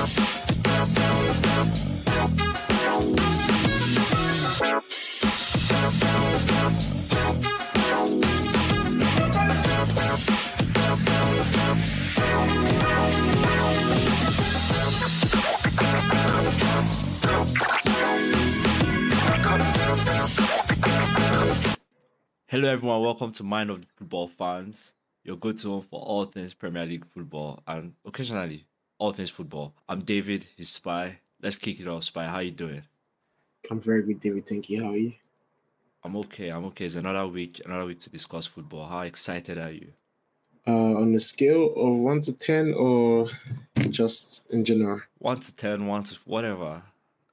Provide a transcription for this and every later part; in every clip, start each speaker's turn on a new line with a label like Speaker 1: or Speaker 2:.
Speaker 1: Hello, everyone. Welcome to Mind of the Football Fans, your go to home for all things Premier League football and occasionally all things football. I'm David, his spy. Let's kick it off, spy. How you doing?
Speaker 2: I'm very good, David. Thank you. How are you?
Speaker 1: I'm okay. I'm okay. It's another week, another week to discuss football. How excited are you?
Speaker 2: Uh, on a scale of one to ten, or just in general?
Speaker 1: One to ten, one to whatever,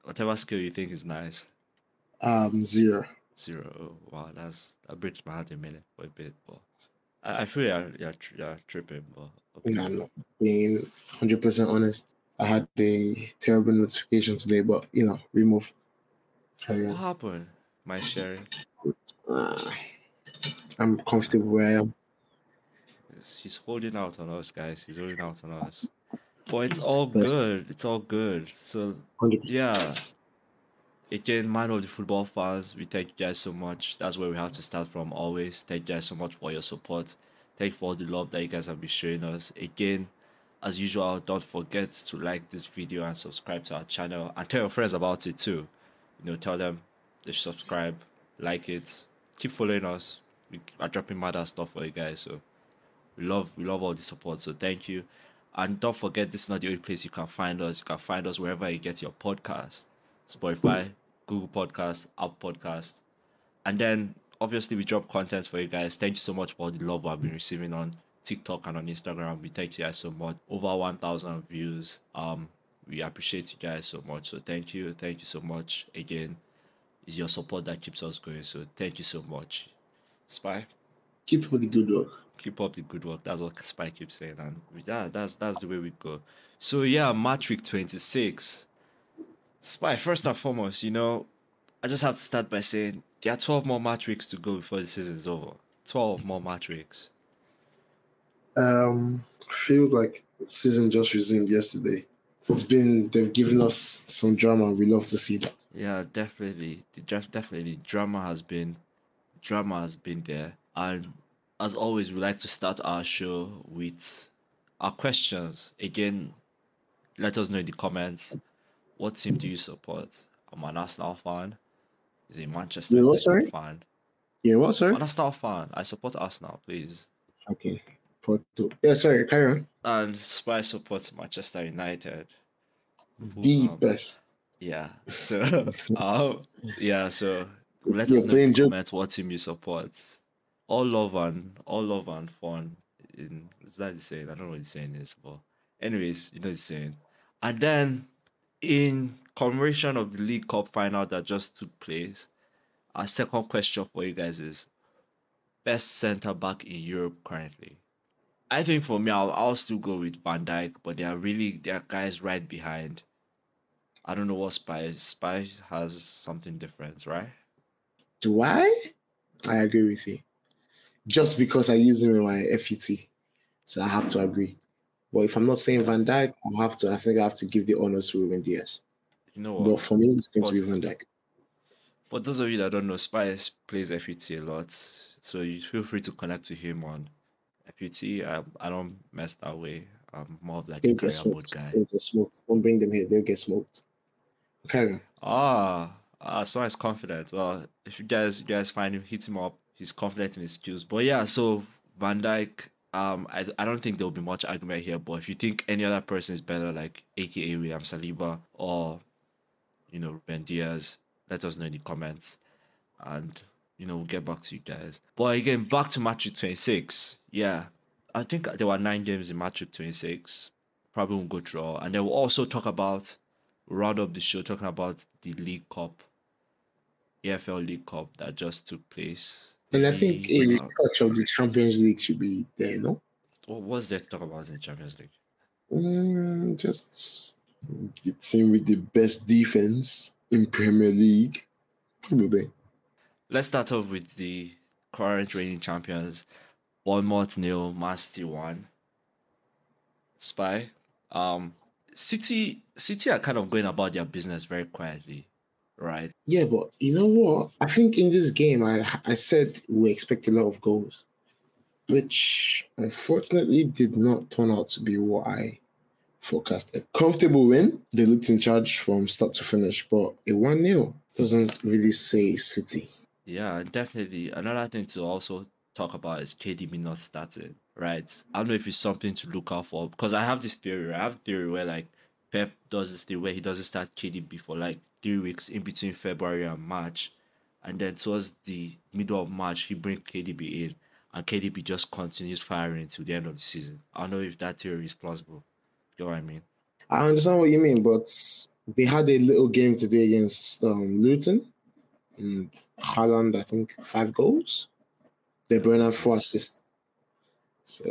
Speaker 1: whatever scale you think is nice.
Speaker 2: Um, zero.
Speaker 1: Zero. Oh, wow, that's that breaks my heart a minute for a bit, but I, I feel you're you're, you're tripping, but.
Speaker 2: No, I'm not being hundred percent honest. I had a terrible notification today, but you know, we move. Carry
Speaker 1: What
Speaker 2: on.
Speaker 1: happened? My sharing.
Speaker 2: Uh, I'm comfortable where I am.
Speaker 1: He's- He's holding out on us, guys. He's holding out on us. But it's all good. It's all good. So yeah. Again, man of the football fans, we thank you guys so much. That's where we have to start from always. Thank you guys so much for your support. Thank you for all the love that you guys have been showing us. Again, as usual, don't forget to like this video and subscribe to our channel and tell your friends about it too. You know, tell them they should subscribe, like it, keep following us. We are dropping mad stuff for you guys, so we love we love all the support. So thank you. And don't forget this is not the only place you can find us. You can find us wherever you get your podcast. Spotify, Google Podcast, Apple Podcast. And then obviously we drop content for you guys. Thank you so much for all the love I've been receiving on TikTok and on Instagram. We thank you guys so much. Over 1,000 views. Um, we appreciate you guys so much. So thank you, thank you so much. Again, it's your support that keeps us going. So thank you so much. Spy,
Speaker 2: Keep up the good work.
Speaker 1: keep up the good work. That's what Spy keeps saying, and with that, that's that's the way we go. So yeah, match week twenty six. Spy, first and foremost, you know, I just have to start by saying there are twelve more match weeks to go before the season is over. Twelve more match weeks.
Speaker 2: Um, feels like the season just resumed yesterday. It's been they've given us some drama. We love to see that.
Speaker 1: Yeah, definitely. Definitely drama has been drama has been there. And as always we like to start our show with our questions. Again, let us know in the comments what team do you support? I'm an Arsenal fan. Is a Manchester
Speaker 2: Wait, what,
Speaker 1: United
Speaker 2: sorry?
Speaker 1: fan.
Speaker 2: Yeah. What? Sorry.
Speaker 1: I'm Arsenal fan. I support Arsenal, please.
Speaker 2: Okay. Porto. Yeah. Sorry. Carry on.
Speaker 1: And Spy supports Manchester United.
Speaker 2: The
Speaker 1: um,
Speaker 2: best.
Speaker 1: Yeah. So, um, yeah. So let
Speaker 2: You're
Speaker 1: us know in the comments what team you support. All love and all love and fun. In is that the saying? I don't know what the saying is, but anyways, you know the saying. And then, in commemoration of the League Cup final that just took place, our second question for you guys is: best centre back in Europe currently. I think for me, I'll, I'll still go with Van Dijk, but there are really there are guys right behind. I don't know what Spy Spy has something different, right?
Speaker 2: Do I? I agree with you. Just because I use him in my FUT, so I have to agree. But if I'm not saying Van Dijk, I have to. I think I have to give the honors to Ruben Dias.
Speaker 1: You know
Speaker 2: But for me, it's going to be Van Dijk.
Speaker 1: For those of you that don't know, Spy plays FUT a lot, so you feel free to connect to him on FUT. I, I don't mess that way. I'm more of like
Speaker 2: They'll
Speaker 1: a career mode guy.
Speaker 2: They'll get smoked. Don't bring them here. They'll get smoked. Okay.
Speaker 1: Ah, ah, so he's confident. Well, if you guys you guys find him, hit him up. He's confident in his skills. But yeah, so Van Dijk, um, I, I don't think there'll be much argument here. But if you think any other person is better, like AKA William Saliba or you know Ruben Dias, let us know in the comments, and you know we'll get back to you guys. But again, back to match week twenty six. Yeah, I think there were nine games in match week twenty six. Probably won't go through all, and then we'll also talk about round up the show talking about the League Cup, EFL League Cup that just took place.
Speaker 2: And I think a touch of the Champions League should be there, no?
Speaker 1: what was there to talk about in the Champions League?
Speaker 2: Mm, just the team with the best defense in Premier League. Probably.
Speaker 1: Let's start off with the current reigning champions, Bournemouth nil, Man City one. Spy, um, City City are kind of going about their business very quietly, right?
Speaker 2: Yeah, but you know what? I think in this game, I I said we expect a lot of goals, which unfortunately did not turn out to be what I forecasted. Comfortable win. They looked in charge from start to finish, but a 1 0 doesn't really say City.
Speaker 1: Yeah, definitely. Another thing to also talk about is KDB not starting, right? I don't know if it's something to look out for because I have this theory. I have a theory where like Pep does this thing where he doesn't start KDB for like three weeks in between February and March, and then towards the middle of March he brings KDB in, and KDB just continues firing till the end of the season. I don't know if that theory is plausible. You know what I mean?
Speaker 2: I understand what you mean, but they had a little game today against um, Luton, and Haaland, I think, five goals. De Bruyne four assists. So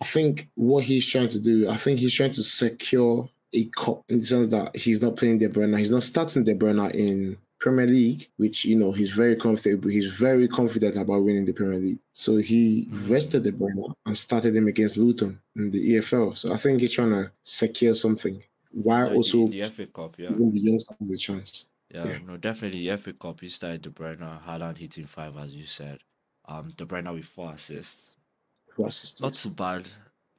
Speaker 2: I think what he's trying to do, I think he's trying to secure a cup in the sense that he's not playing De Bruyne. He's not starting De Bruyne in Premier League, which you know he's very comfortable. He's very confident about winning the Premier League. So he rested De Bruyne and started him against Luton in the EFL. So I think he's trying to secure something while
Speaker 1: Like
Speaker 2: also
Speaker 1: the, the FA Cup, yeah.
Speaker 2: giving the youngsters a chance.
Speaker 1: Yeah,
Speaker 2: Yeah.
Speaker 1: no, definitely the FA Cup. He started De Bruyne, Haaland hitting five, as you said. Um, De Bruyne with four assists.
Speaker 2: Who assisted?
Speaker 1: Not too bad,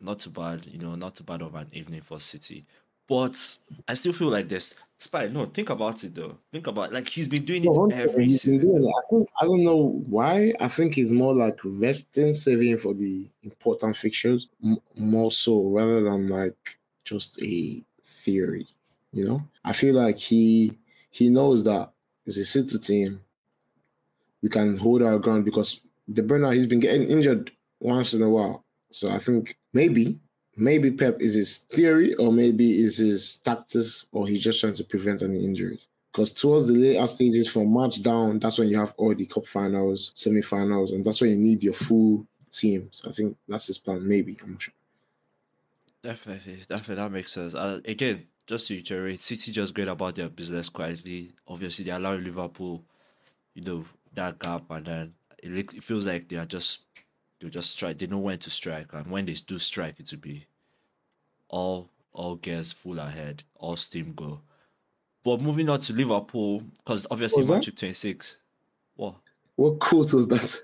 Speaker 1: not too bad. You know, not too bad of an evening for City. But I still feel like this. Spy, no, think about it though. Think about like he's been doing
Speaker 2: No,
Speaker 1: it
Speaker 2: 100%,
Speaker 1: every
Speaker 2: he's been
Speaker 1: season.
Speaker 2: doing it. I think I don't know why. I think it's more like resting, saving for the important fixtures, m- more so rather than like just a theory. You know, I feel like he he knows that it's a City team. We can hold our ground because De Bruyne he's been getting injured once in a while. So I think maybe maybe Pep is his theory or maybe is his tactics or he's just trying to prevent any injuries. Because towards the later stages from March down, that's when you have all the cup finals, semi-finals, and that's when you need your full team. So I think that's his plan. Maybe I'm not sure.
Speaker 1: Definitely, definitely, that makes sense. Uh, again, just to reiterate, City just going about their business quietly. Obviously, they allow Liverpool, you know, that gap, and then it, it feels like they are just they just strike. They know when to strike, and when they do strike, it will be all all gears full ahead, all steam go. But moving on to Liverpool, because obviously
Speaker 2: that?
Speaker 1: twenty six. What?
Speaker 2: What quote was that?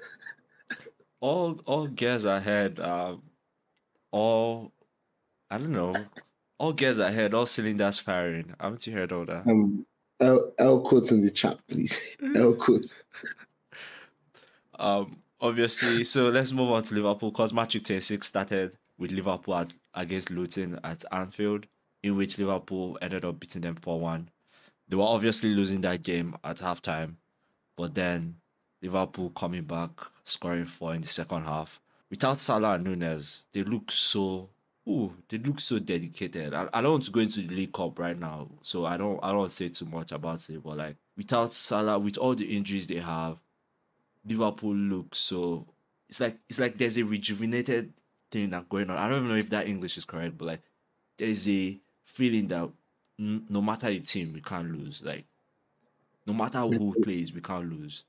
Speaker 1: all all gears ahead. Um, all I don't know. All gears ahead. All cylinders firing. Haven't you heard all that?
Speaker 2: Um, L, L quotes in the chat, please. L quotes.
Speaker 1: Um, obviously. So let's move on to Liverpool because match week twenty six started with Liverpool at, against Luton at Anfield, in which Liverpool ended up beating them four one. They were obviously losing that game at halftime, but then Liverpool coming back, scoring four in the second half. Without Salah and Nunez, they look so ooh, they look so dedicated. I, I don't want to go into the League Cup right now, so I don't I don't say too much about it. But like without Salah, with all the injuries they have, Liverpool look so it's like it's like there's a rejuvenated thing that going on. I don't even know if that English is correct, but like there's a feeling that no matter the team, we can't lose. Like no matter who plays, we can't lose.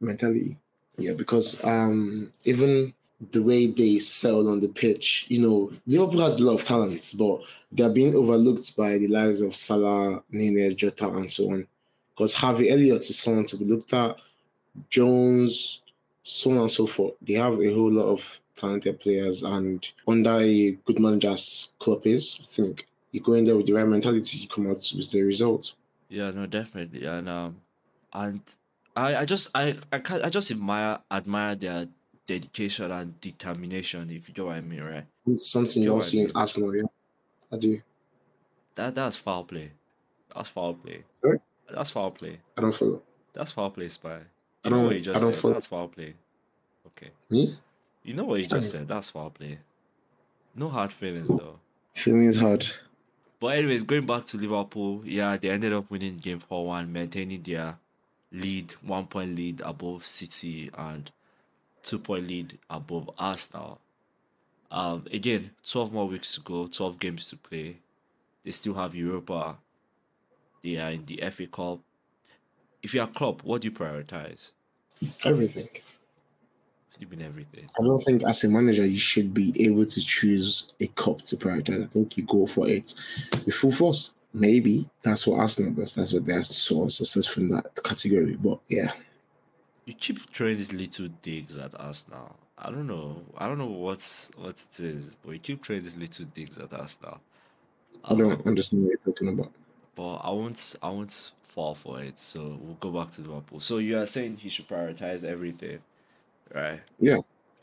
Speaker 2: Mentally, Yeah, because um even the way they sell on the pitch, you know, Liverpool has a lot of talents, but they're being overlooked by the likes of Salah, Nunez, Jota, and so on. Because Harvey Elliott is someone to be looked at, Jones, so on and so forth. They have a whole lot of talented players, and under a good manager's club is, I think you go in there with the right mentality, you come out with the result.
Speaker 1: Yeah, no, definitely, and um, and I, I just, I, I can't, I just admire, admire their dedication and determination. If you know what I mean, right?
Speaker 2: It's something you don't see in. Arsenal, yeah. I do.
Speaker 1: That that's foul play. That's foul play.
Speaker 2: Sorry?
Speaker 1: That's foul play.
Speaker 2: I don't follow.
Speaker 1: That's foul play, spy.
Speaker 2: I
Speaker 1: You know
Speaker 2: don't-
Speaker 1: what you
Speaker 2: I
Speaker 1: just
Speaker 2: don't
Speaker 1: said. That's foul play. Okay.
Speaker 2: Me?
Speaker 1: You know what you just said. That's foul play. No hard feelings though.
Speaker 2: Feelings hard.
Speaker 1: But anyways, going back to Liverpool, yeah, they ended up winning game four one, maintaining their lead, one point lead above City and two point lead above Arsenal. Um, again, twelve more weeks to go, twelve games to play. They still have Europa. They are in the FA Cup. If you are Klopp, what do you prioritize?
Speaker 2: Everything.
Speaker 1: You win everything.
Speaker 2: I don't think as a manager you should be able to choose a cup to prioritize. I think you go for it with full force. Maybe that's what Arsenal does. That's what they're so successful in that category. But yeah,
Speaker 1: You keep throwing these little digs at us now. I don't know. I don't know what's what it is, but you keep throwing these little digs at us now.
Speaker 2: I don't understand what you're talking about.
Speaker 1: but I won't I won't fall for it. So we'll go back to Liverpool. So you are saying he should prioritize everything, right?
Speaker 2: Yeah,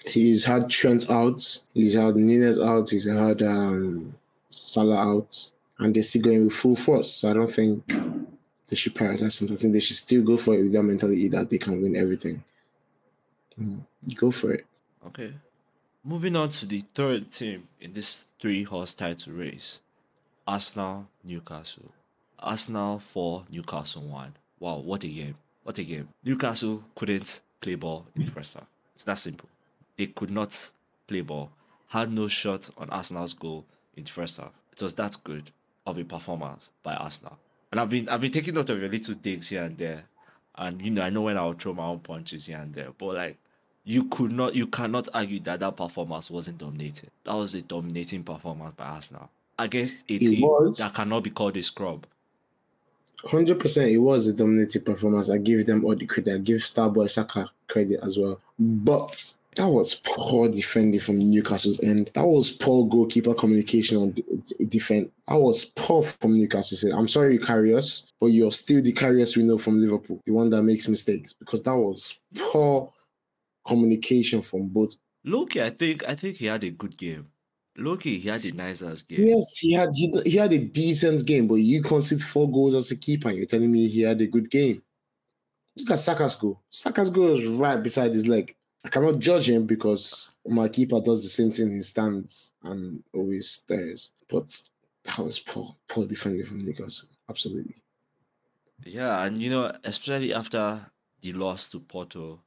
Speaker 2: he's had Trent out, he's had Nunez out, he's had um, Salah out, and they're still going with full force. So I don't think they should prioritize something. I think they should still go for it with their mentality that they can win everything. Mm, Go for it.
Speaker 1: Okay. Moving on to the third team in this three horse title race. Arsenal, Newcastle. Arsenal 4, Newcastle 1. Wow, what a game. What a game. Newcastle couldn't play ball in the first half. It's that simple. They could not play ball. Had no shot on Arsenal's goal in the first half. It was that good of a performance by Arsenal. And I've been I've been taking note of your little digs here and there. And you know, I know when I'll throw my own punches here and there. But like you could not you cannot argue that that performance wasn't dominating. That was a dominating performance by Arsenal against a team that cannot be called a scrub.
Speaker 2: Hundred percent, it was a dominating performance. I give them all the credit. I give Starboy Saka credit as well. But that was poor defending from Newcastle's end. That was poor goalkeeper communication on defense. That was poor from Newcastle. I'm sorry you but you're still the carriers we know from Liverpool, the one that makes mistakes. Because that was poor communication from both.
Speaker 1: Loki, I think I think he had a good game. Loki, he had a nice ass game.
Speaker 2: Yes, he had he, he had a decent game, but you concede four goals as a keeper, and you're telling me he had a good game. Look at Saka's goal. Saka's goal was right beside his leg. I cannot judge him because my keeper does the same thing. He stands and always stares. But that was poor, poor defending from Newcastle. Absolutely.
Speaker 1: Yeah, and you know, especially after the loss to Porto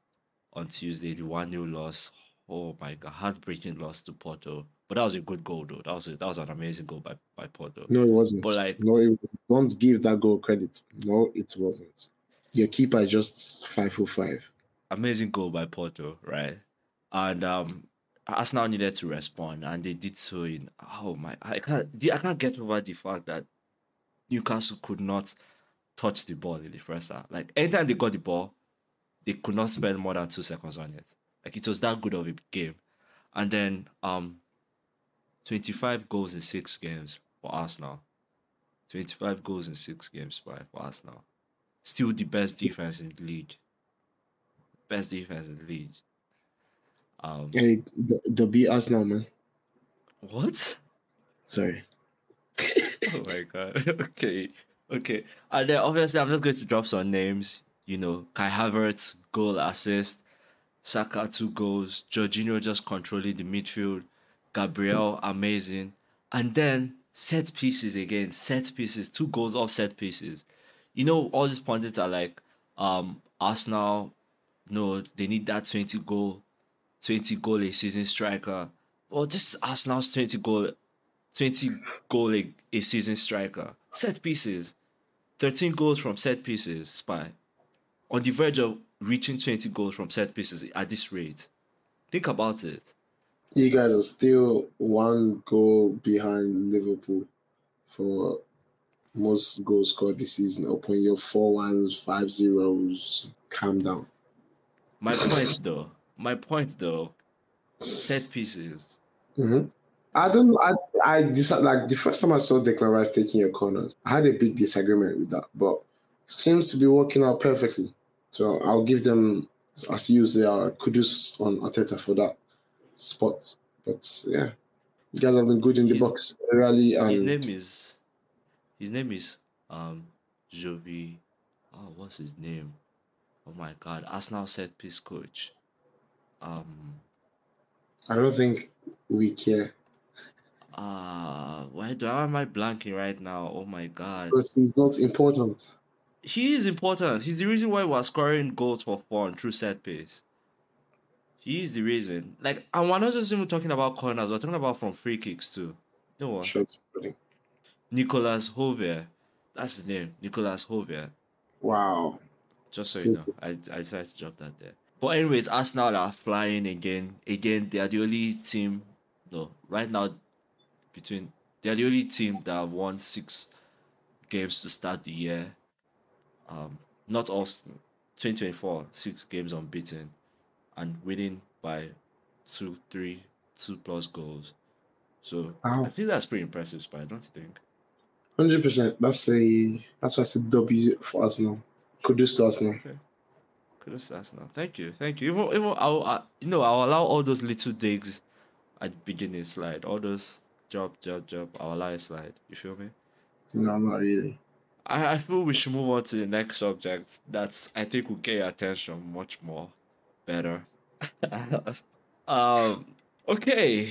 Speaker 1: on Tuesday, the 1 0 loss. Oh my god, heartbreaking loss to Porto. But that was a good goal though. That was a, that was an amazing goal by, by Porto.
Speaker 2: No, it wasn't.
Speaker 1: But, like-
Speaker 2: no, it was. Don't give that goal credit. No, it wasn't. Your keeper just five for five.
Speaker 1: amazing goal by Porto, right? And um Arsenal needed to respond, and they did so in oh my I can't I can't get over the fact that Newcastle could not touch the ball in the first half. Like anytime they got the ball, they could not spend more than two seconds on it. Like it was that good of a game. And then um 25 goals in six games for Arsenal. 25 goals in six games by for Arsenal. Still the best defense in the league best defense in the league. Um,
Speaker 2: Hey, the, the beat Arsenal, man.
Speaker 1: what?
Speaker 2: Sorry.
Speaker 1: Oh my god. okay, okay. And then obviously, I'm just going to drop some names. You know, Kai Havertz goal assist, Saka two goals, Jorginho just controlling the midfield, Gabriel amazing, and then set pieces again. Set pieces, two goals off set pieces. You know, all these pundits are like, um, Arsenal. No, they need that twenty goal 20 goal a season striker. Well, this is Arsenal's 20 goal 20 goal a, a season striker. Set pieces. 13 goals from set pieces, Spy. On the verge of reaching 20 goals from set pieces at this rate. Think about it.
Speaker 2: You guys are still one goal behind Liverpool for most goals scored this season. Upon your four ones, five zeros. Calm down.
Speaker 1: My point though, my point though, set pieces.
Speaker 2: Mm-hmm. I don't. I I decided like the first time I saw Declan Rice taking your corners, I had a big disagreement with that, but seems to be working out perfectly. So I'll give them, as you say, uh, kudos on Arteta for that spot. But yeah, you guys have been good in the
Speaker 1: His-
Speaker 2: box, really.
Speaker 1: His name is his name is um Jovi. Oh, what's his name? Oh my god, Arsenal set piece coach. Um
Speaker 2: I don't think we care
Speaker 1: uh why do I am I blanking right now? Oh my god.
Speaker 2: because he's not important.
Speaker 1: He is important. He's the reason why we're scoring goals for fun through set piece. He is the reason. Like, and we're not just even talking about corners, we're talking about from free kicks too. Don't worry.
Speaker 2: Shots putting.
Speaker 1: Nicolas Jover. That's his name. Nicolas Jover.
Speaker 2: Wow.
Speaker 1: Just so you know. I, I decided to drop that there. But anyways, Arsenal are flying again. Again, they are the only team. No, right now, between they are the only team that have won six games to start the year. Um, not all 2024, six games unbeaten, and winning by two, three, two plus goals. So
Speaker 2: Wow.
Speaker 1: I think that's pretty impressive, Spy, don't you think?
Speaker 2: Hundred percent. That's a that's why I said W for Arsenal. Kudos to Arsenal.
Speaker 1: Kudos to Arsenal. Thank you, thank you. Even, even I'll, I, you know, I'll allow all those little digs at the beginning slide, all those job, job, job. I'll allow slide. You feel me?
Speaker 2: No, not really.
Speaker 1: I, I feel we should move on to the next subject. That's I think will get your attention much more better. um. Okay.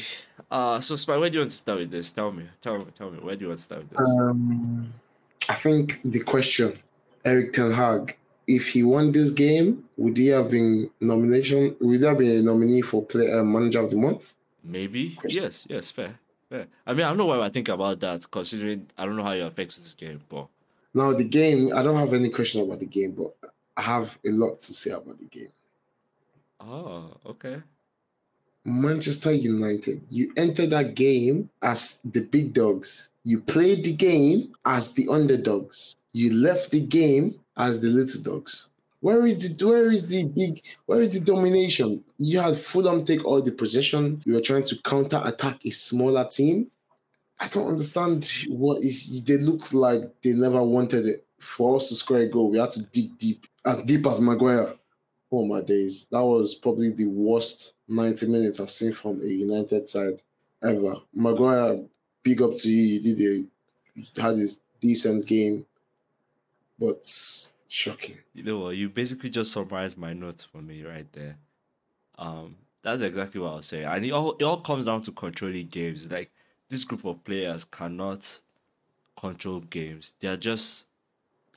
Speaker 1: Uh. So, Spy, where do you want to start with this? Tell me. Tell me. Tell me. Where do you want to start with this?
Speaker 2: Um, I think the question, Erik Ten Hag, if he won this game, would he have been nomination? Would there be a nominee for play uh, manager of the month?
Speaker 1: Maybe.
Speaker 2: Question.
Speaker 1: Yes. Yes. Fair. Fair. I mean, I don't know why I think about that, considering I don't know how it affects this game, but
Speaker 2: Now the game, I don't have any question about the game, but I have a lot to say about the game.
Speaker 1: Oh, okay.
Speaker 2: Manchester United, you entered that game as the big dogs. You played the game as the underdogs. You left the game as the little dogs. Where is the where is the big where is the domination? You had Fulham take all the possession. You were trying to counter attack a smaller team. I don't understand what is they look like they never wanted it. For us to score a goal, we had to dig deep. As deep as Maguire. Oh my days. That was probably the worst 90 minutes I've seen from a United side ever. Maguire, big up to you. You did a had a decent game, but shocking.
Speaker 1: You know what? You basically just summarized my notes for me right there. Um, that's exactly what I was saying. And it all it all comes down to controlling games. Like this group of players cannot control games. They are just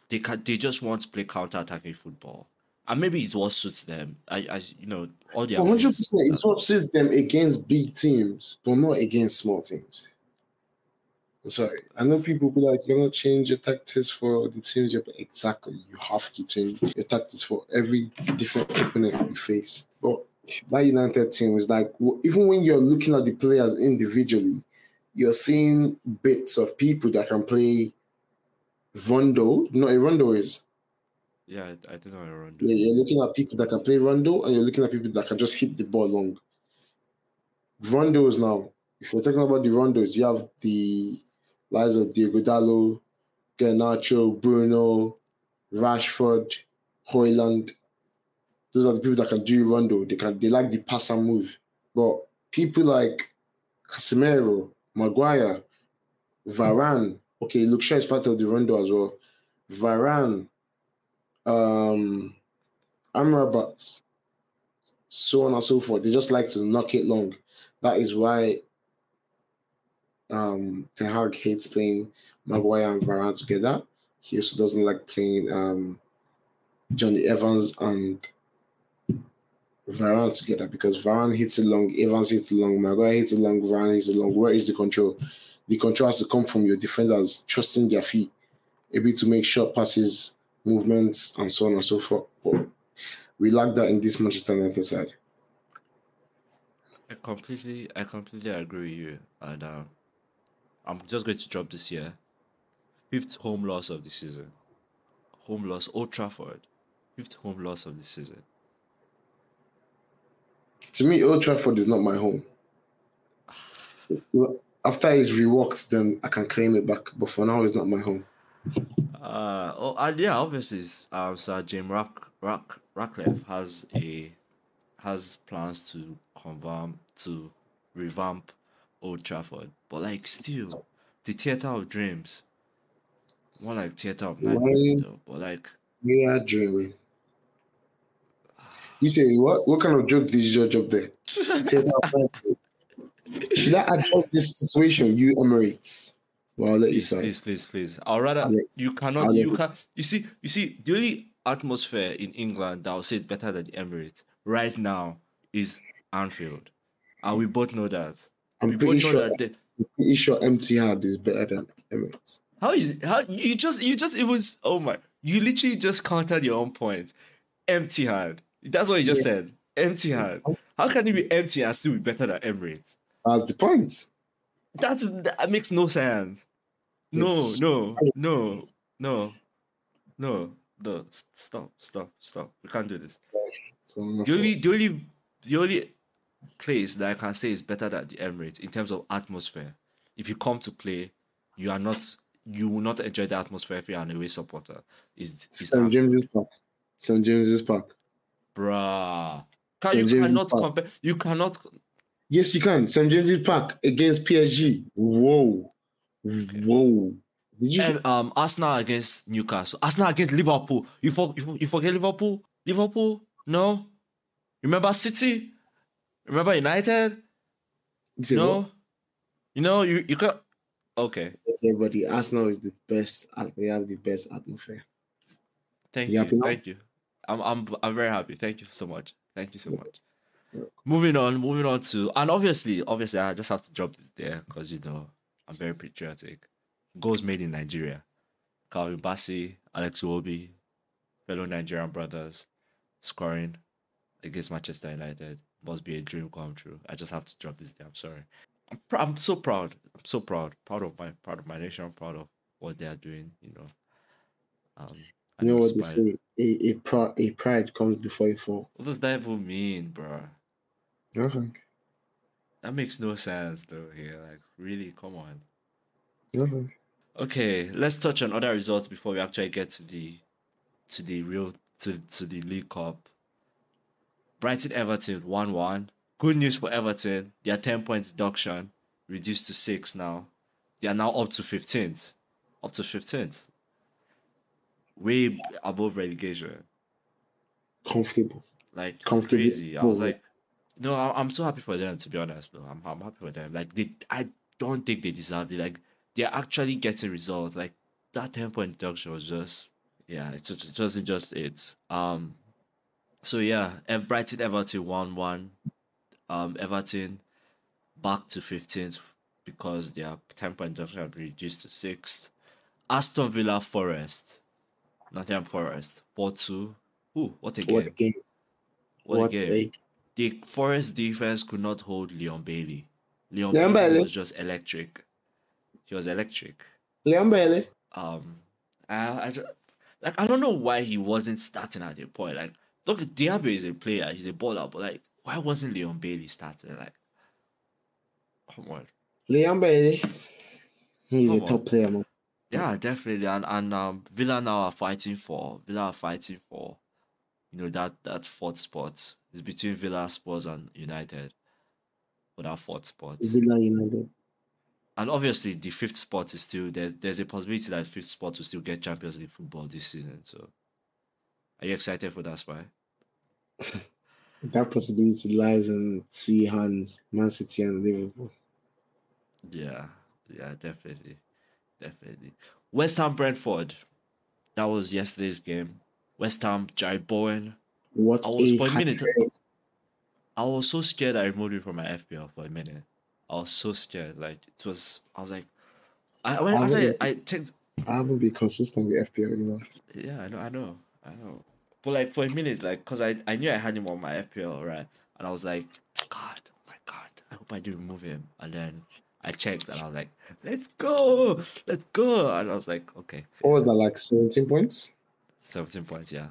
Speaker 1: they can they just want to play counter attacking football. And maybe it's what suits them. I, I you know, all their
Speaker 2: 100%
Speaker 1: wins-
Speaker 2: it's what suits them against big teams, but not against small teams. I'm sorry. I know people be like, you're not change your tactics for the teams you're exactly. You have to change your tactics for every different opponent you face. But that United team is like even when you're looking at the players individually, you're seeing bits of people that can play Rondo. No, a Rondo is.
Speaker 1: Yeah, I, I don't know around.
Speaker 2: Yeah, you're looking at people that can play Rondo and you're looking at people that can just hit the ball long. Rondos now, if we're talking about the Rondos, you have the likes of Diego Dalot, Garnacho, Bruno, Rashford, Højlund. Those are the people that can do Rondo. They can they like the pass and move. But people like Casemiro, Maguire, Varane, okay, Luke Shaw is part of the Rondo as well. Varane, um, Amrabat, so on and so forth. They just like to knock it long. That is why um, Ten Hag hates playing Maguire and Varane together. He also doesn't like playing um, Jonny Evans and Varane together because Varane hits it long, Evans hits it long, Maguire hits it long, Varane hits it long. Where is the control? The control has to come from your defenders trusting their feet, able to make short passes, movements, and so on and so forth. But we lack that in this Manchester United side.
Speaker 1: I completely, I completely agree with you. And um, I'm just going to drop this here. Fifth home loss of the season. Home loss, Old Trafford. Fifth home loss of the season.
Speaker 2: To me, Old Trafford is not my home. Well, After it's reworked, then I can claim it back. But for now, it's not my home.
Speaker 1: Uh, oh, and yeah, obviously, um, Sir Jim Rack, Rack, Ratcliffe has a has plans to convert to revamp Old Trafford, but like still, the theater of dreams, more like theater of nightmares, still, but like
Speaker 2: We are dreaming. You say what? What kind of joke did you judge up there? Take that back. Should I adjust this situation? You Emirates. Well, I'll let you
Speaker 1: please,
Speaker 2: say.
Speaker 1: please, please, please. I'll rather
Speaker 2: Alex,
Speaker 1: you cannot.
Speaker 2: Alex
Speaker 1: You can. You see. You see. The only atmosphere in England that I'll say is better than the Emirates right now is Anfield, and we both know that.
Speaker 2: I'm
Speaker 1: we
Speaker 2: pretty
Speaker 1: both know
Speaker 2: sure.
Speaker 1: that. the-
Speaker 2: I'm pretty sure is better than Emirates.
Speaker 1: How is how you just you just it was oh my you literally just countered your own point. Empty hand. That's what you just
Speaker 2: Yeah.
Speaker 1: said. Empty hand. How can you be empty and still be better than Emirates?
Speaker 2: That's the point.
Speaker 1: That's that makes no sense. No, no, no, no, no, no. Stop, stop, stop. We can't do this.
Speaker 2: So I'm not
Speaker 1: The only, the only, the only place that I can say is better than the Emirates in terms of atmosphere. If you come to play, you are not, you will not enjoy the atmosphere if you're an away supporter. Is
Speaker 2: St. James's Park. St. James's Park.
Speaker 1: bruh? Can, you cannot compare. You cannot.
Speaker 2: Yes, you can. St. James's Park against PSG. Whoa. Whoa. You?
Speaker 1: And um, Arsenal against Newcastle. Arsenal against Liverpool. You for, you, you forget Liverpool? Liverpool? No. Remember City? Remember United?
Speaker 2: Say
Speaker 1: no.
Speaker 2: what?
Speaker 1: You know you you got. Okay.
Speaker 2: Everybody, Arsenal is the best. They have the best atmosphere.
Speaker 1: Thank
Speaker 2: You
Speaker 1: you. Thank you. I'm I'm I'm very happy. Thank you so much. Thank you so much. Moving on, moving on to and obviously, obviously I just have to drop this there because you know I'm very patriotic. Goals made in Nigeria. Calvin Bassey, Alex Iwobi, fellow Nigerian brothers, scoring against Manchester United must be a dream come true. I just have to drop this there. I'm sorry. I'm, pr- I'm so proud. I'm so proud. Proud of my proud of my nation. Proud of what they are doing. You know. Um,
Speaker 2: You know what they say? A, a, pro, a pride comes before a fall.
Speaker 1: What does that even mean, bro?
Speaker 2: Nothing.
Speaker 1: That makes no sense, though. Here, like, really, come on.
Speaker 2: Nothing.
Speaker 1: Okay, let's touch on other results before we actually get to the, to the real to to the League Cup. Brighton Everton one one. Good news for Everton. Their ten points deduction reduced to six now. They are now up to fifteenth, up to fifteenth. Way above relegation.
Speaker 2: Comfortable.
Speaker 1: Like it's
Speaker 2: Comfortably
Speaker 1: crazy. I was like, no, I- I'm so happy for them. To be honest, though, I'm I'm happy for them. Like they, I don't think they deserve it. Like they're actually getting results. Like that ten point deduction was just, yeah, it's just, it wasn't just it. Um, so yeah, Brighton Everton one one. Um, Everton back to fifteenth because their ten point deduction had been reduced to sixth. Aston Villa Forest, Nottingham Forest four two. Ooh, what a game!
Speaker 2: What a game.
Speaker 1: What,
Speaker 2: What
Speaker 1: a game.
Speaker 2: a
Speaker 1: The Forest defense could not hold Leon Bailey. Leon
Speaker 2: Leon
Speaker 1: Bailey
Speaker 2: Bailey.
Speaker 1: was just electric. He was electric.
Speaker 2: Leon Bailey.
Speaker 1: Um, I, I just, like I don't know why he wasn't starting at the point. Like, look, Diaby is a player, he's a baller, but like, why wasn't Leon Bailey starting? Like, come on.
Speaker 2: Leon Bailey. He's
Speaker 1: Come
Speaker 2: a
Speaker 1: on.
Speaker 2: top player, man.
Speaker 1: Yeah, definitely. And and um, Villa now are fighting for Villa are fighting for, you know that that fourth spot is between Villa, Spurs, and United. For that fourth spot.
Speaker 2: Villa United.
Speaker 1: And obviously, the fifth spot is still there's there's a possibility that fifth spot will still get Champions League football this season. So, are you excited for that, Spy?
Speaker 2: That possibility lies in two hands, Man City and Liverpool.
Speaker 1: Yeah, yeah, definitely, definitely. West Ham Brentford, that was yesterday's game. West Ham, Jarrod Bowen.
Speaker 2: What
Speaker 1: I was
Speaker 2: a
Speaker 1: for a minute. I was so scared I removed it from my FPL for a minute. I was so scared. Like it was. I was like, I when
Speaker 2: I
Speaker 1: after
Speaker 2: really-
Speaker 1: I checked.
Speaker 2: I haven't been consistent with FPL, you know.
Speaker 1: Yeah, I know, I know, I know. But like for a minute, like, cause I I knew I had him on my FPL, right? And I was like, God, oh my God, I hope I do remove him. And then I checked, and I was like, Let's go, let's go. And I was like, Okay,
Speaker 2: What was that, like 17 points?
Speaker 1: seventeen points, yeah.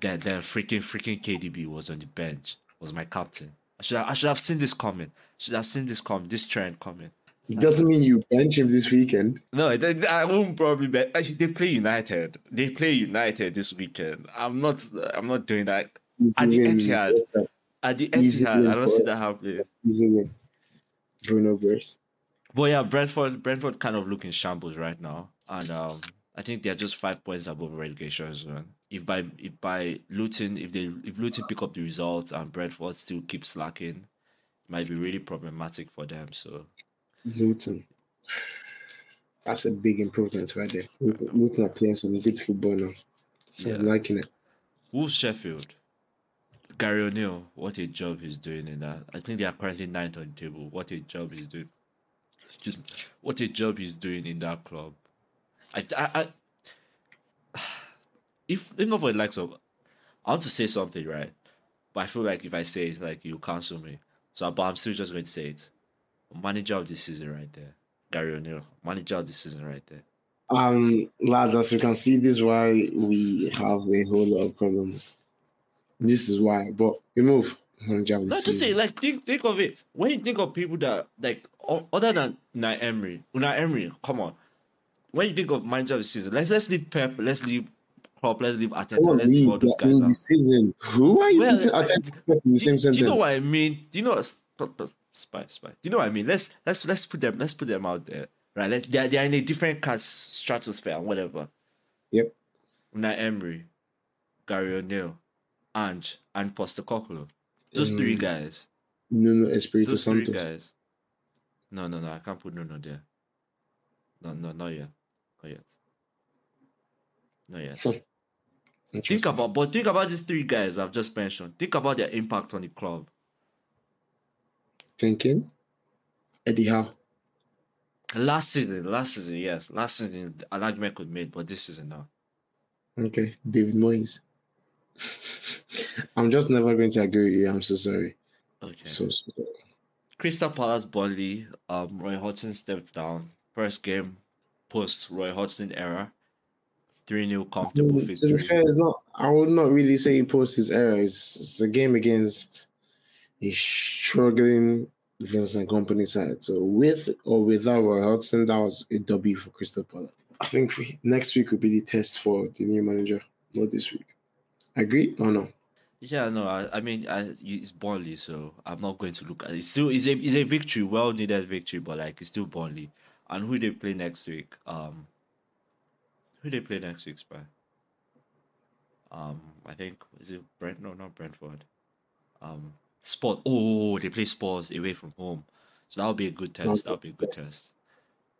Speaker 1: Then then freaking freaking KDB was on the bench, was my captain. I should have, I should have seen this coming. Should have seen this coming, this trend coming.
Speaker 2: It doesn't mean you bench him this weekend.
Speaker 1: No, I, won't probably bet. They play United. They play United this weekend. I'm not. I'm not doing that.
Speaker 2: Easy
Speaker 1: At the. Etihad.
Speaker 2: It's a
Speaker 1: At the
Speaker 2: Easy
Speaker 1: Etihad, I don't see
Speaker 2: us.
Speaker 1: that happening.
Speaker 2: easy win. Bruno Burst.
Speaker 1: But yeah, Brentford, Brentford kind of look in shambles right now, and um, I think they're just five points above relegation zone. If by if by Luton, if they if Luton pick up the results and Brentford still keep slacking, it might be really problematic for them. So
Speaker 2: Luton. That's a big improvement right there. Luton are playing some good football now.
Speaker 1: yeah,
Speaker 2: I'm liking it.
Speaker 1: Wolves Sheffield. Gary O'Neill, what a job he's doing in that. I think they are currently ninth on the table. What a job he's doing. Excuse me. What a job he's doing in that club. I, I, I if if not for the likes of, I want to say something right. but I feel like if I say it, like you cancel me. So, but I'm still just going to say it. Manager of the season, right there, Gary O'Neill. Manager of the season, right there.
Speaker 2: Um, lads, as you can see, this is why we have a whole lot of problems. This is why, but we move. Manager of the
Speaker 1: to say like think think of it when you think of people that like other than Unai Emery, Unai Emery, come on. When you think of manager of the season, let's let's leave Pep, let's leave Klopp, let's leave Arteta, let's leave all
Speaker 2: league,
Speaker 1: those
Speaker 2: in
Speaker 1: guys.
Speaker 2: the season. Who are you
Speaker 1: Well,
Speaker 2: putting
Speaker 1: I-
Speaker 2: Arteta in the
Speaker 1: Do,
Speaker 2: same
Speaker 1: do
Speaker 2: sentence?
Speaker 1: you know what I mean? Do you know stop, stop, spy spy? Do you know what I mean? Let's let's let's put them let's put them out there, right? Let, they're they're in a different class stratosphere and whatever.
Speaker 2: Yep.
Speaker 1: Unai Emery, Gary O'Neill, Ange, and Postecoglou. Those three
Speaker 2: Mm.
Speaker 1: guys.
Speaker 2: Nuno Espirito
Speaker 1: Those three guys. No, no, no. I can't put Nuno there. No, no, not yet. Not yet. Not yet. think about, but think about these three guys I've just mentioned. Think about their impact on the club.
Speaker 2: Thinking. Eddie Howe.
Speaker 1: Last season, last season, yes, last season, an argument could be made, but this season now.
Speaker 2: Okay. David Moyes. I'm just never going to agree with you. I'm so sorry.
Speaker 1: Okay.
Speaker 2: So, so sorry.
Speaker 1: Crystal Palace, Burnley. Um, Roy Hodgson stepped down. First game post Roy Hodgson era. Three 0 comfortable
Speaker 2: Mm, to
Speaker 1: victory.
Speaker 2: be fair, it's not. I would not really say he posts his errors. It's a game against a struggling Vincent Kompany side. So with or without Roy Hodgson, that was a W for Crystal Palace. I think we- next week will be the test for the new manager, not this week. Agree or no?
Speaker 1: Yeah, no, I, I mean, I, it's Burnley, so I'm not going to look at it. It's still, it's a, it's a victory, well needed victory, but like it's still Burnley. And who they play next week? Um, who they play next week, Spy? Um, I think is it Brent? No, not Brentford. Um, Sport. Oh, they play Spurs away from home, so that'll be a good test. That'll be a good
Speaker 2: Test.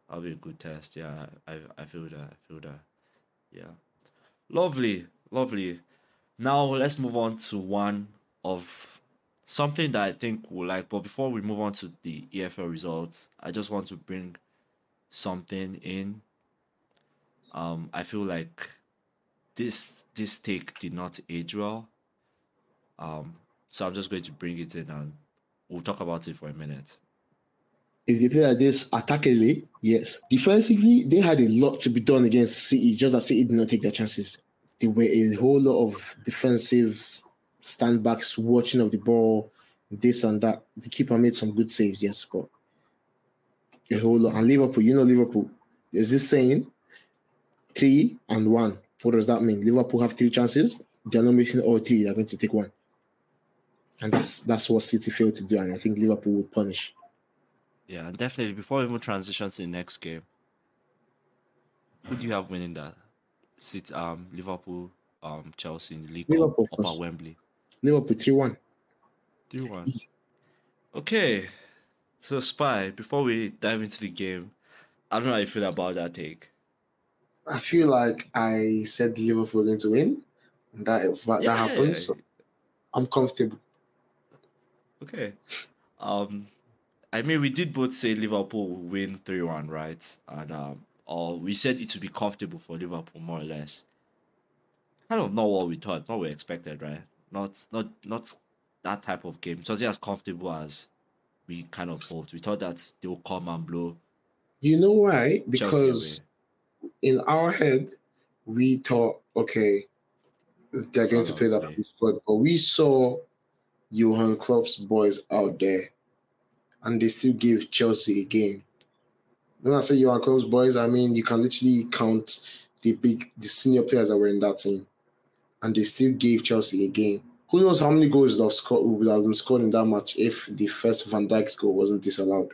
Speaker 1: That'll be a good test. Yeah, I, I feel that. I feel that. Yeah, lovely, lovely. Now let's move on to one of something that I think we'll like. But before we move on to the EFL results, I just want to bring something in. Um, I feel like this this take did not age well. Um, so I'm just going to bring it in and we'll talk about it for a minute.
Speaker 2: If they play like this attackingly, yes. Defensively, they had a lot to be done against City, just that City did not take their chances. There were a whole lot of defensive standbacks, watching of the ball, this and that. The keeper made some good saves, yes, but a whole lot. And Liverpool, you know Liverpool. Is this saying three and one? What does that mean? Liverpool have three chances. They're not missing all three. They're going to take one. And that's that's what City failed to do. And I think Liverpool would punish.
Speaker 1: Yeah, and definitely before we even transition to the next game, who do you have winning that? City, um Liverpool, um Chelsea in the league
Speaker 2: Liverpool,
Speaker 1: up at. Wembley.
Speaker 2: Liverpool 3 1.
Speaker 1: Three one. Okay. So Spy, before we dive into the game, I don't know how you feel about that take.
Speaker 2: I feel like I said Liverpool were going to win. And that, if that, that happened. So I'm comfortable.
Speaker 1: Okay. Um I mean we did both say Liverpool will win 3-1, right? And um or we said it would be comfortable for Liverpool more or less. Kind of not what we thought, not what we expected, right? Not not not that type of game. It wasn't as comfortable as we kind of hoped. We thought that they would come and blow Do
Speaker 2: You know why? Because. In our head, we thought, okay, they're going to play that full squad. But we saw Johan Klopp's boys out there and they still gave Chelsea a game. When I say Johan Klopp's boys, I mean you can literally count the big, the senior players that were in that team, and they still gave Chelsea a game. Who knows how many goals they'll score, would have been scored in that match if the first Van Dijk's goal wasn't disallowed?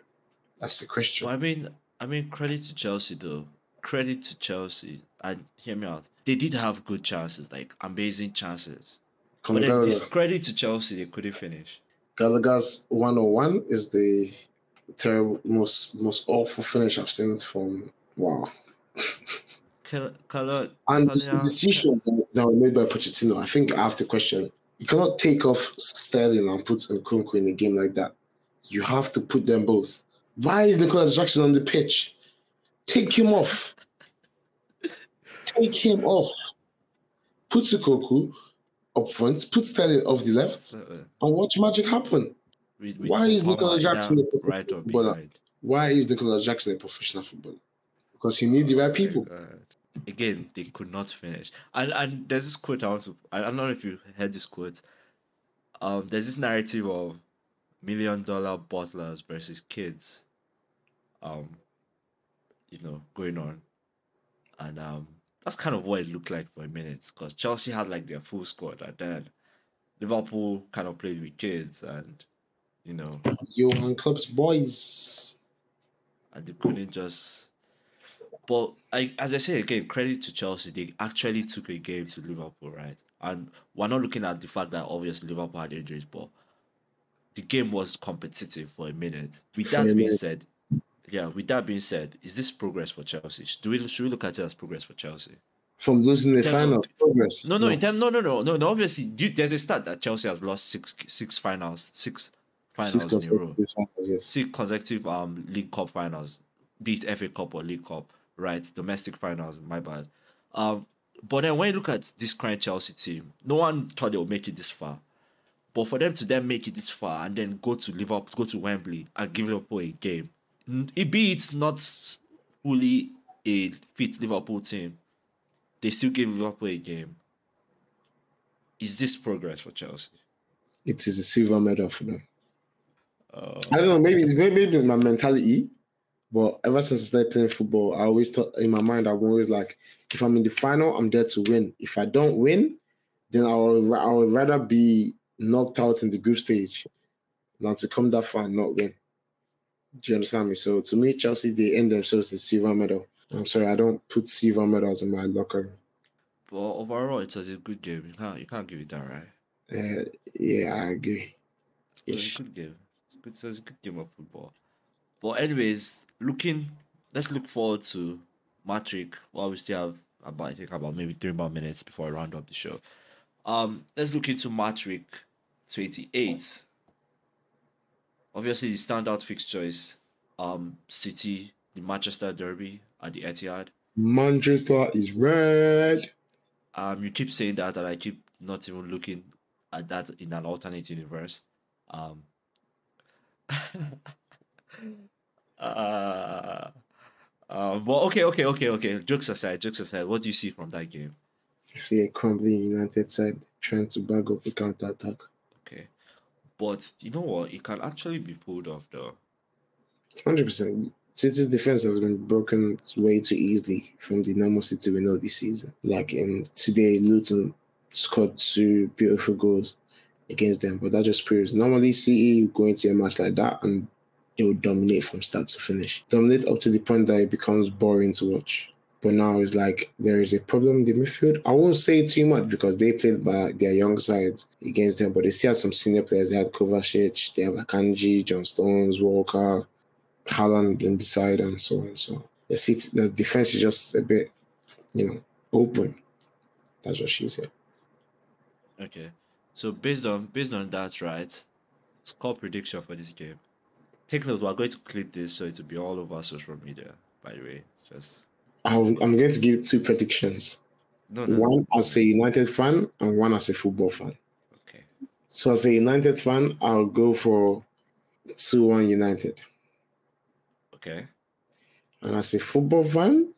Speaker 2: That's the question.
Speaker 1: Well, I mean, I mean, credit to Chelsea though. Credit to Chelsea, and hear me out. They did have good chances, like amazing chances. But
Speaker 2: Conor
Speaker 1: then discredit to Chelsea, they couldn't finish.
Speaker 2: Gallagher's 101 is the terrible, most most awful finish I've seen from wow.
Speaker 1: Cal- Calo-
Speaker 2: And the substitutions that that were made by Pochettino, I think I have to question. You cannot take off Sterling and put Nkunku in a game like that. You have to put them both. Why is Nicolas Jackson on the pitch? Take him off. Take him off. Put Sukoku. up front, put Sterling off the left,
Speaker 1: uh,
Speaker 2: and watch magic happen. Why is
Speaker 1: Nicolas
Speaker 2: Jackson a professional
Speaker 1: right
Speaker 2: footballer? Why is Nicolas Jackson a professional footballer? Because he need the right people.
Speaker 1: God. Again, they could not finish. And and there's this quote I want to I don't know if you heard this quote. Um, there's this narrative of million dollar butlers versus kids. Um, you know, going on. And um that's kind of what it looked like for a minute. Because Chelsea had like their full squad and then Liverpool kind of played with kids and you know
Speaker 2: Johan Klopp's boys.
Speaker 1: and they couldn't just. But I, as I say again, credit to Chelsea. They actually took a game to Liverpool, right? And we're not looking at the fact that obviously Liverpool had injuries, but the game was competitive for a minute. With that being said, yeah. With that being said, is this progress for Chelsea? Do we should we look at it as progress for Chelsea?
Speaker 2: From losing the
Speaker 1: terms of-
Speaker 2: final progress.
Speaker 1: No, no, in term, no, no, no, no, no. Obviously, there's a stat that Chelsea has lost six, six finals, six finals
Speaker 2: Six
Speaker 1: in a row
Speaker 2: consecutive finals, yes.
Speaker 1: six consecutive um League Cup finals, be it FA Cup or League Cup, right? Domestic finals, my bad. Um, but then when you look at this current Chelsea team, no one thought they would make it this far. But for them to then make it this far and then go to Liverpool, go to Wembley and give Liverpool a game, it be it's not fully a fit Liverpool team, they still gave Liverpool a game. Is this progress for Chelsea?
Speaker 2: It is a silver medal for them.
Speaker 1: Uh,
Speaker 2: I don't know, maybe it's maybe it's my mentality, but ever since I started playing football, I always thought in my mind, I'm always like, if I'm in the final, I'm there to win. If I don't win, then I would, I would rather be knocked out in the group stage than to come that far and not win. Do you understand me? So to me, Chelsea, they end themselves a silver medal. I'm sorry, I don't put silver medals in my locker
Speaker 1: but overall, it was a good game. You can't you can't give it that, right?
Speaker 2: Uh, yeah, I agree.
Speaker 1: It was a good game. It was, it was a good game of football. But anyways, looking, let's look forward to Matric while we still have about I think about maybe three more minutes before I round up the show. Um, let's look into match week twenty eight. Obviously, the standout fixture is um City, the Manchester Derby at the Etihad.
Speaker 2: Manchester is red.
Speaker 1: Um, you keep saying that, and I keep not even looking at that in an alternate universe. Um, uh, um, but okay, okay, okay, okay. Jokes aside, jokes aside, what do you see from that game?
Speaker 2: I see a crumbling United side trying to bag up the counter attack.
Speaker 1: But you know what? It can actually be pulled off, though.
Speaker 2: Hundred percent. City's defense has been broken way too easily from the normal City we know this season. Like in today, Luton scored two beautiful goals against them, but that just proves normally City go into a match like that and they will dominate from start to finish. Dominate up to the point that it becomes boring to watch. But now it's like there is a problem in the midfield. I won't say too much because they played by their young sides against them, but they still had some senior players. They had Kovacic, they have Akanji, John Stones, Walker, Haaland on the side, and so on. So the city, the defense is just a bit, you know, open. That's what she said.
Speaker 1: Okay, so based on based on that, right? Score prediction for this game. Take note, we're going to clip this so it will be all over social media. By the way, just
Speaker 2: I'll, I'm going to give two predictions.
Speaker 1: no, no.
Speaker 2: One as a United fan and one as a football fan.
Speaker 1: Okay,
Speaker 2: So as a United fan, I'll go for two one United,
Speaker 1: okay.
Speaker 2: and as a football fan,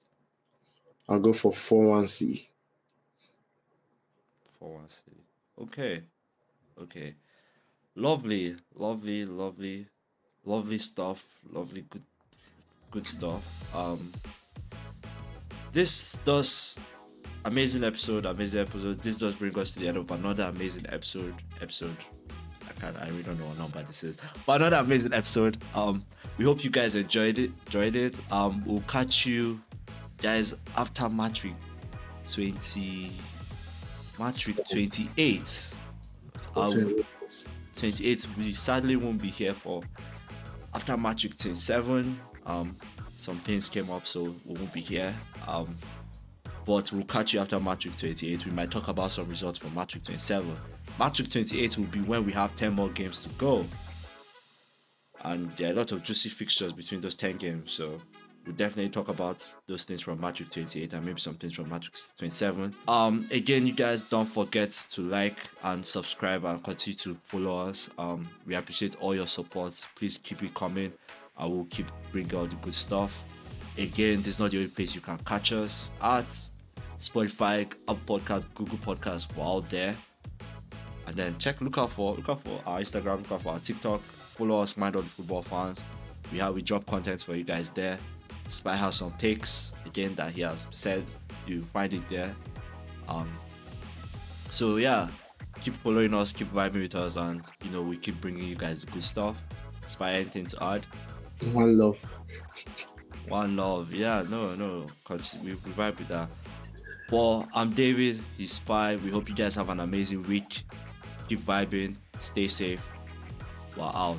Speaker 2: I'll go for four one C.
Speaker 1: Four one C. Okay. Okay. Lovely, lovely, lovely, lovely stuff. Lovely good good stuff. Um this does amazing episode, amazing episode. This does bring us to the end of another amazing episode. Episode. I can't I really don't know what number this is. But another amazing episode. Um we hope you guys enjoyed it. Enjoyed it. Um we'll catch you guys after match week 20 match week 28 uh, 28 we sadly won't be here for after match week 27 um some things came up so we won't be here um but we'll catch you after match week 28 we might talk about some results from match week 27 match week 28 will be when we have 10 more games to go and there are a lot of juicy fixtures between those 10 games so we'll definitely talk about those things from match week 28 and maybe some things from match week 27. Um, again, you guys don't forget to like and subscribe and continue to follow us. Um, we appreciate all your support. Please keep it coming. I will keep bringing all the good stuff. Again, this is not the only place you can catch us at Spotify, Apple Podcast, Google Podcast. We're out there. And then check, look out for look out for our Instagram, look out for our TikTok. Follow us, Mind on Football Fans. We have we drop content for you guys there. Spy has some takes again that he has said. You find it there. Um. So yeah, keep following us, keep vibing with us, and you know we keep bringing you guys good stuff. Spy, anything to add?
Speaker 2: One love.
Speaker 1: One love. Yeah, no, no. We, we vibe with that. Well, I'm David, he's Spy. We hope you guys have an amazing week. Keep vibing, stay safe. We're out.